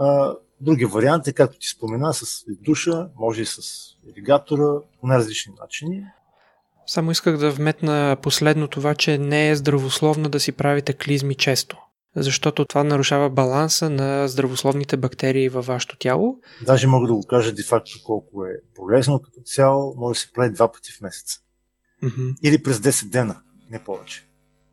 А, други варианти, както ти спомена, с душа, може и с иригатора, по най-различни начини. Само исках да вметна последно това, че не е здравословно да си правите клизми често. Защото това нарушава баланса на здравословните бактерии във вашето тяло. Даже мога да го кажа де-факто колко е полезно като цяло. Може да се прави два пъти в месец. Mm-hmm. Или през 10 дена, не повече.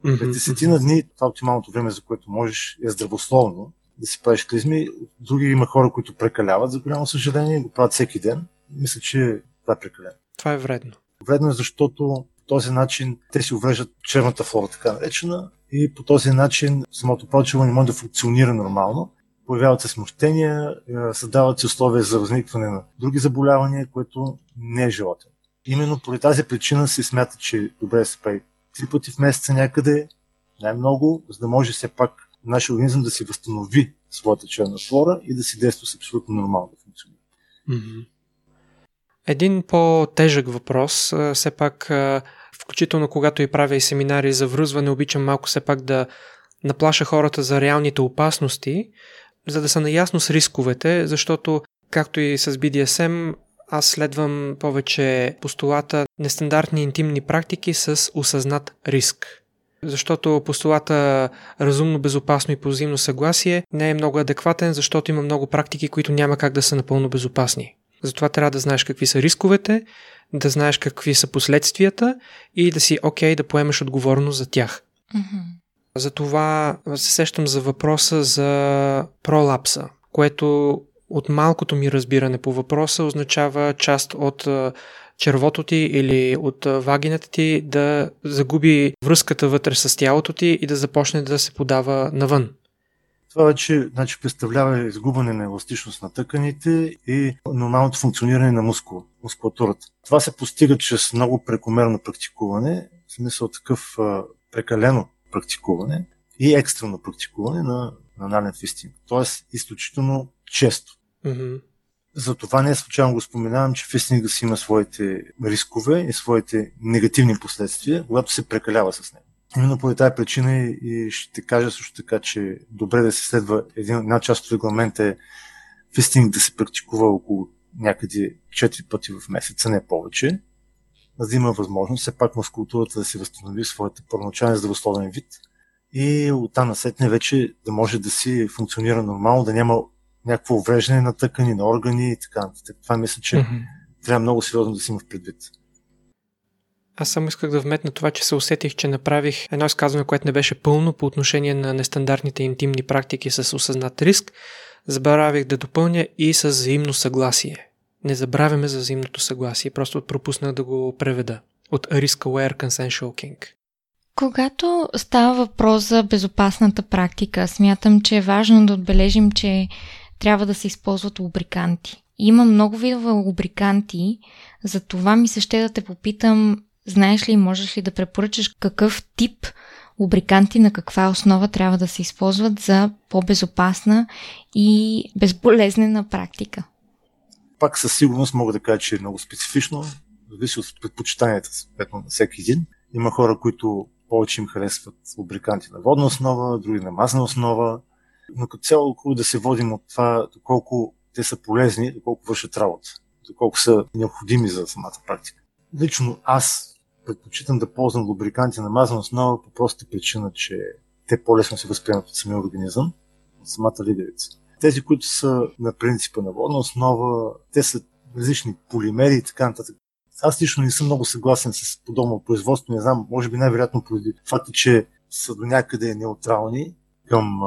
Mm-hmm. През десетина дни, това оптималното време, за което можеш, е здравословно да си правиш клизми. Други има хора, които прекаляват, за голямо съжаление, го правят всеки ден. Мисля, че това е прекалено. Това е вредно. Вредно е, защото по този начин те си увреждат черната флора, така наречена, и по този начин самото почва не може да функционира нормално. появяват се смущения, създават се условия за възникване на други заболявания, което не е желателно. Именно поради тази причина се смята, че е добре се прави три пъти в месеца някъде, най-много, за да може все пак нашия организъм да си възстанови своята черна флора и да си действа с абсолютно нормално да. Един по-тежък въпрос, все пак, включително когато и правя и семинари за връзване, обичам малко все пак да наплаша хората за реалните опасности, за да са наясно с рисковете, защото, както и с BDSM, аз следвам повече постулата нестандартни интимни практики с осъзнат риск. Защото постулата разумно, безопасно и по взаимно съгласие не е много адекватен, защото има много практики, които няма как да са напълно безопасни. Затова трябва да знаеш какви са рисковете, да знаеш какви са последствията и да си окей okay, да поемеш отговорност за тях. Mm-hmm. Затова се сещам за въпроса за пролапса, което от малкото ми разбиране по въпроса означава част от червото ти или от вагината ти да загуби връзката вътре с тялото ти и да започне да се подава навън. Това вече значи, представлява изгубване на еластичност на тъканите и нормалното функциониране на мускул, мускулатурата. Това се постига чрез много прекомерно практикуване, в смисъл такъв а, прекалено практикуване и екстрено практикуване на, на фистинг. Тоест, изключително често. Mm-hmm. Затова не случайно го споменавам, че фистинга си има своите рискове и своите негативни последствия, когато се прекалява с него. Именно по тази причина и ще кажа също така, че добре да се следва един, една част от регламента е фистинг да се практикува около някъде 4 пъти в месеца, не повече, за да има възможност все пак мускултурата да се възстанови своята първоначален здравословен вид и оттам насетне вече да може да си функционира нормално, да няма някакво увреждане на тъкани, на органи и така нататък. Това мисля, че mm-hmm. трябва много сериозно да си има в предвид. Аз само исках да вметна това, че се усетих, че направих едно изказване, което не беше пълно по отношение на нестандартните интимни практики с осъзнат риск. Забравих да допълня и с взаимно съгласие. Не забравяме за взаимното съгласие, просто пропуснах да го преведа. От Risk Aware Consensual King. Когато става въпрос за безопасната практика, смятам, че е важно да отбележим, че трябва да се използват лубриканти. Има много видове лубриканти, за това ми се ще да те попитам, знаеш ли можеш ли да препоръчаш какъв тип лубриканти на каква основа трябва да се използват за по-безопасна и безболезнена практика? Пак със сигурност мога да кажа, че е много специфично. Зависи от предпочитанията на всеки един. Има хора, които повече им харесват лубриканти на водна основа, други на мазна основа, но като цяло хубаво да се водим от това доколко те са полезни, доколко вършат работа, доколко са необходими за самата практика. Лично аз предпочитам да ползвам лубриканти на мазна основа по простата причина, че те по-лесно се възприемат от самия организъм, от самата лидерица. Тези, които са на принципа на водна основа, те са различни полимери и така нататък. Аз лично не съм много съгласен с подобно производство. Не знам, може би най-вероятно поради факта, че са до някъде неутрални към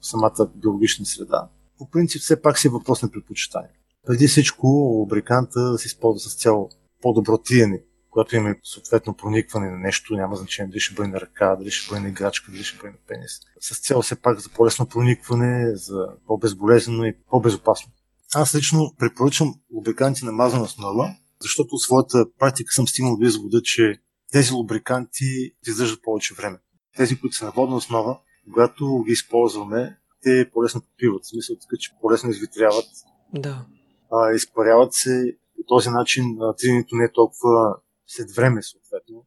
самата биологична среда. По принцип, все пак си е въпрос на предпочитание. Преди всичко, лубриканта се използва с цяло по-добро триене. Когато има съответно проникване на нещо, няма значение дали ще бъде на ръка, дали ще бъде на играчка, дали ще бъде на пенис. С цел все пак за по-лесно проникване, за по-безболезнено и по-безопасно. Аз лично препоръчвам лубриканти на мазана основа, защото от своята практика съм стигнал до извода, че тези лубриканти издържат повече време. Тези, които са на водна основа, когато ги използваме, те по-лесно попиват. В смисъл така, че по-лесно извитряват. Да. А, изпаряват се. По този начин тренинето не е толкова след време, съответно.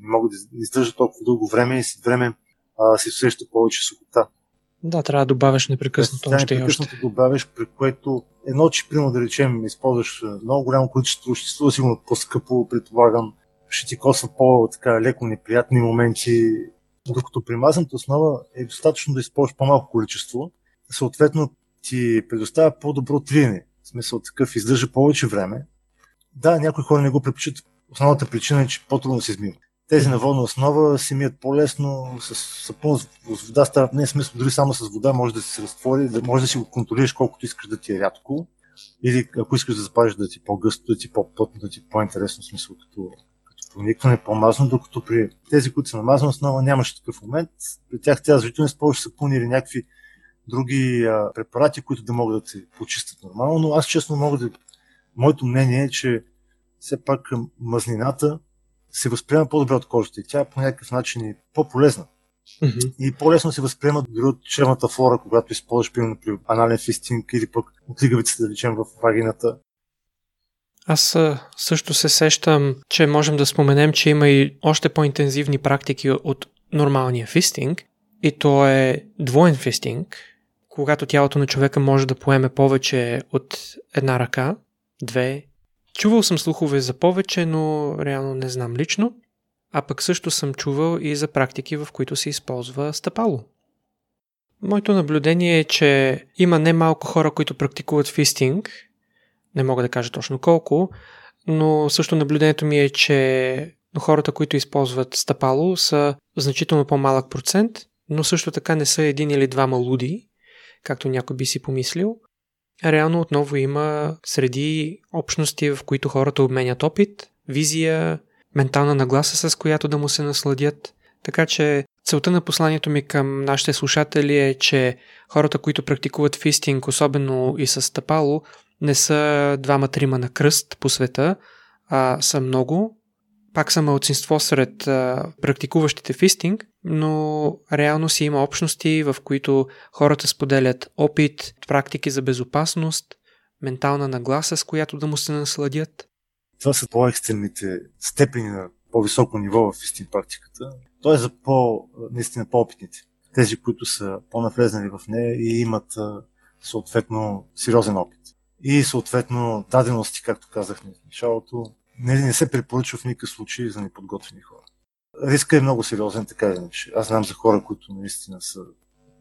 Не могат да издържат толкова дълго време и след време а, се усеща повече сухота. Да, трябва да добавяш непрекъснато още и още. добавяш, при което едно, че примерно да речем, използваш много голямо количество, ще струва сигурно по-скъпо, предполагам, ще ти коства по-така леко неприятни моменти, докато при мазната основа е достатъчно да използваш по-малко количество, съответно ти предоставя по-добро триене. В смисъл такъв издържа повече време. Да, някои хора не го предпочитат. Основната причина е, че по-трудно се измива. Тези на водна основа се мият по-лесно, с сапун, с вода става, не е смисъл, дори само с вода може да се разтвори, да може да си го контролираш колкото искаш да ти е рядко. Или ако искаш да запазиш да ти е по-гъсто, да ти е по-плътно, да ти е по-интересно, смисъл като проникване, по-мазно, докато при тези, които са на мазна основа, нямаше такъв момент. При тях трябва задължително използваш сапун или някакви други а, препарати, които да могат да те почистят нормално, но аз честно мога да... Моето мнение е, че все пак мазнината се възприема по-добре от кожата и тя по някакъв начин е по-полезна. Mm-hmm. И по-лесно се възприема дори от черната флора, когато използваш примерно при анален фистинг или пък от лигавицата, да речем, в вагината. Аз също се сещам, че можем да споменем, че има и още по-интензивни практики от нормалния фистинг. И то е двоен фистинг, когато тялото на човека може да поеме повече от една ръка, две. Чувал съм слухове за повече, но реално не знам лично. А пък също съм чувал и за практики, в които се използва стъпало. Моето наблюдение е, че има немалко хора, които практикуват фистинг. Не мога да кажа точно колко, но също наблюдението ми е, че хората, които използват стъпало, са значително по-малък процент, но също така не са един или двама луди, както някой би си помислил. Реално отново има среди общности, в които хората обменят опит, визия, ментална нагласа, с която да му се насладят. Така че целта на посланието ми към нашите слушатели е, че хората, които практикуват фистинг, особено и с стъпало, не са двама-трима на кръст по света, а са много. Пак са малцинство сред а, практикуващите фистинг, но реално си има общности, в които хората споделят опит, практики за безопасност, ментална нагласа, с която да му се насладят. Това са по-екстремните степени на по-високо ниво в истин практиката. То е за по, наистина по-опитните. Тези, които са по-навлезнали в нея и имат съответно сериозен опит. И съответно дадености, както казахме в началото, не, не се препоръчва в никакъв случай за неподготвени хора. Риска е много сериозен, така иначе. Аз знам за хора, които наистина са,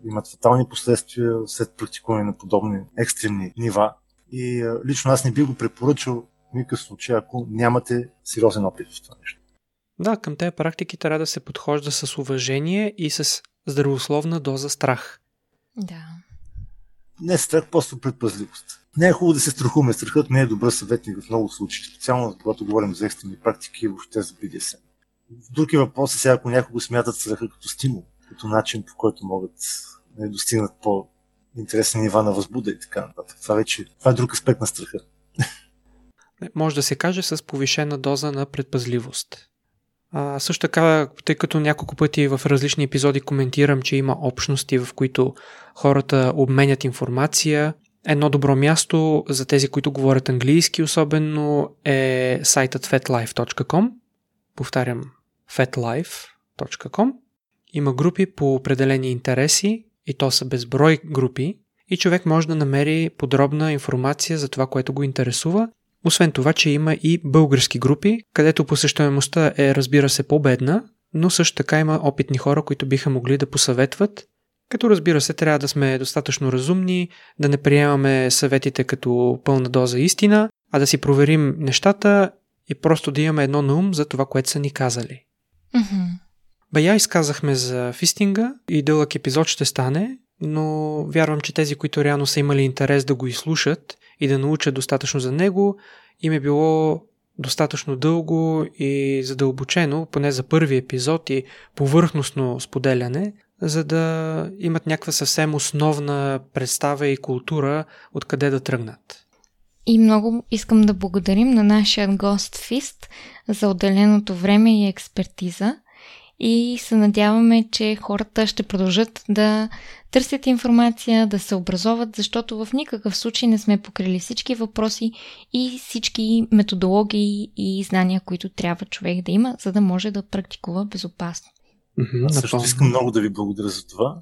имат фатални последствия след практикуване на подобни екстремни нива. И а, лично аз не би го препоръчал в никакъв случай, ако нямате сериозен опит в това нещо. Да, към тези практики трябва да се подхожда с уважение и с здравословна доза страх. Да. Не страх, просто предпазливост. Не е хубаво да се страхуваме. Страхът не е добър съветник в много случаи, специално когато говорим за екстрени практики и въобще за BDSM. Други въпроси сега, ако някого смятат страха като стимул, като начин по който могат да достигнат по интересни нива на възбуда и така нататък. Това вече това е друг аспект на страха. Може да се каже с повишена доза на предпазливост. А, също така, тъй като няколко пъти в различни епизоди коментирам, че има общности, в които хората обменят информация, едно добро място за тези, които говорят английски особено е сайтът fatlife.com. Повтарям, fatlife.com. Има групи по определени интереси и то са безброй групи и човек може да намери подробна информация за това, което го интересува освен това, че има и български групи, където посещаемостта е разбира се по-бедна, но също така има опитни хора, които биха могли да посъветват, като разбира се трябва да сме достатъчно разумни, да не приемаме съветите като пълна доза истина, а да си проверим нещата и просто да имаме едно на ум за това, което са ни казали. Mm-hmm. Бая изказахме за фистинга и дълъг епизод ще стане, но вярвам, че тези, които реално са имали интерес да го изслушат и да научат достатъчно за него, им е било достатъчно дълго и задълбочено, поне за първи епизод и повърхностно споделяне, за да имат някаква съвсем основна представа и култура откъде да тръгнат. И много искам да благодарим на нашия гост Фист за отделеното време и експертиза и се надяваме, че хората ще продължат да търсят информация, да се образоват, защото в никакъв случай не сме покрили всички въпроси и всички методологии и знания, които трябва човек да има, за да може да практикува безопасно. Mm-hmm, Аз също искам много да ви благодаря за това.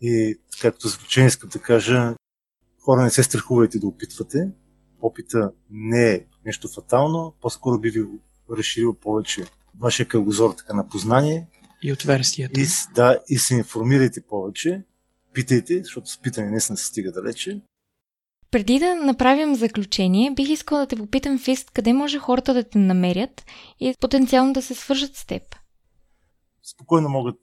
И както заключение искам да кажа, хора не се страхувайте да опитвате. Опита не е нещо фатално, по-скоро би ви разширил повече вашия кръгозор така на познание. И отверстията. И, да, и се информирайте повече, питайте, защото с питане не се стига далече. Преди да направим заключение, бих искала да те попитам, Фист, къде може хората да те намерят и потенциално да се свържат с теб? Спокойно могат,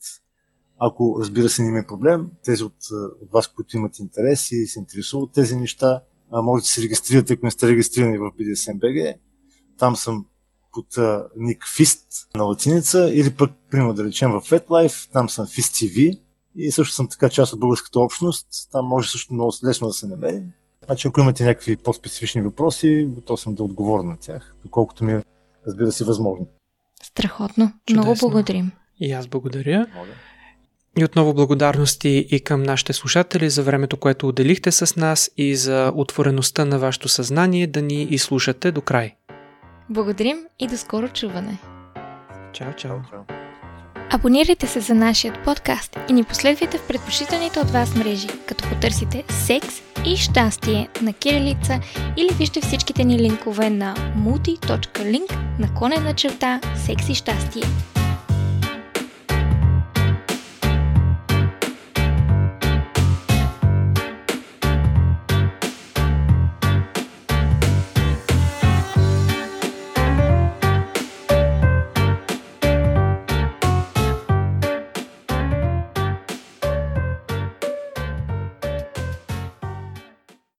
ако разбира се не има проблем, тези от, от вас, които имат интерес и се интересуват тези неща, може да се регистрирате, ако не сте регистрирани в BDSM.BG. Там съм под ник Fist на латиница или пък, примерно да речем в FetLife, там съм Fist TV И също съм така част от българската общност. Там може също много лесно да се намери. Значи, ако имате някакви по-специфични въпроси, готов съм да отговоря на тях, доколкото ми е, разбира се, възможно. Страхотно. Чудесно. Много благодарим. И аз благодаря. И отново благодарности и към нашите слушатели за времето, което отделихте с нас и за отвореността на вашето съзнание да ни изслушате до край. Благодарим и до скоро чуване. Чао, чао. Абонирайте се за нашия подкаст и ни последвайте в предпочитаните от вас мрежи, като потърсите секс и щастие на кирилица или вижте всичките ни линкове на multi.link наклонена черта секс и щастие.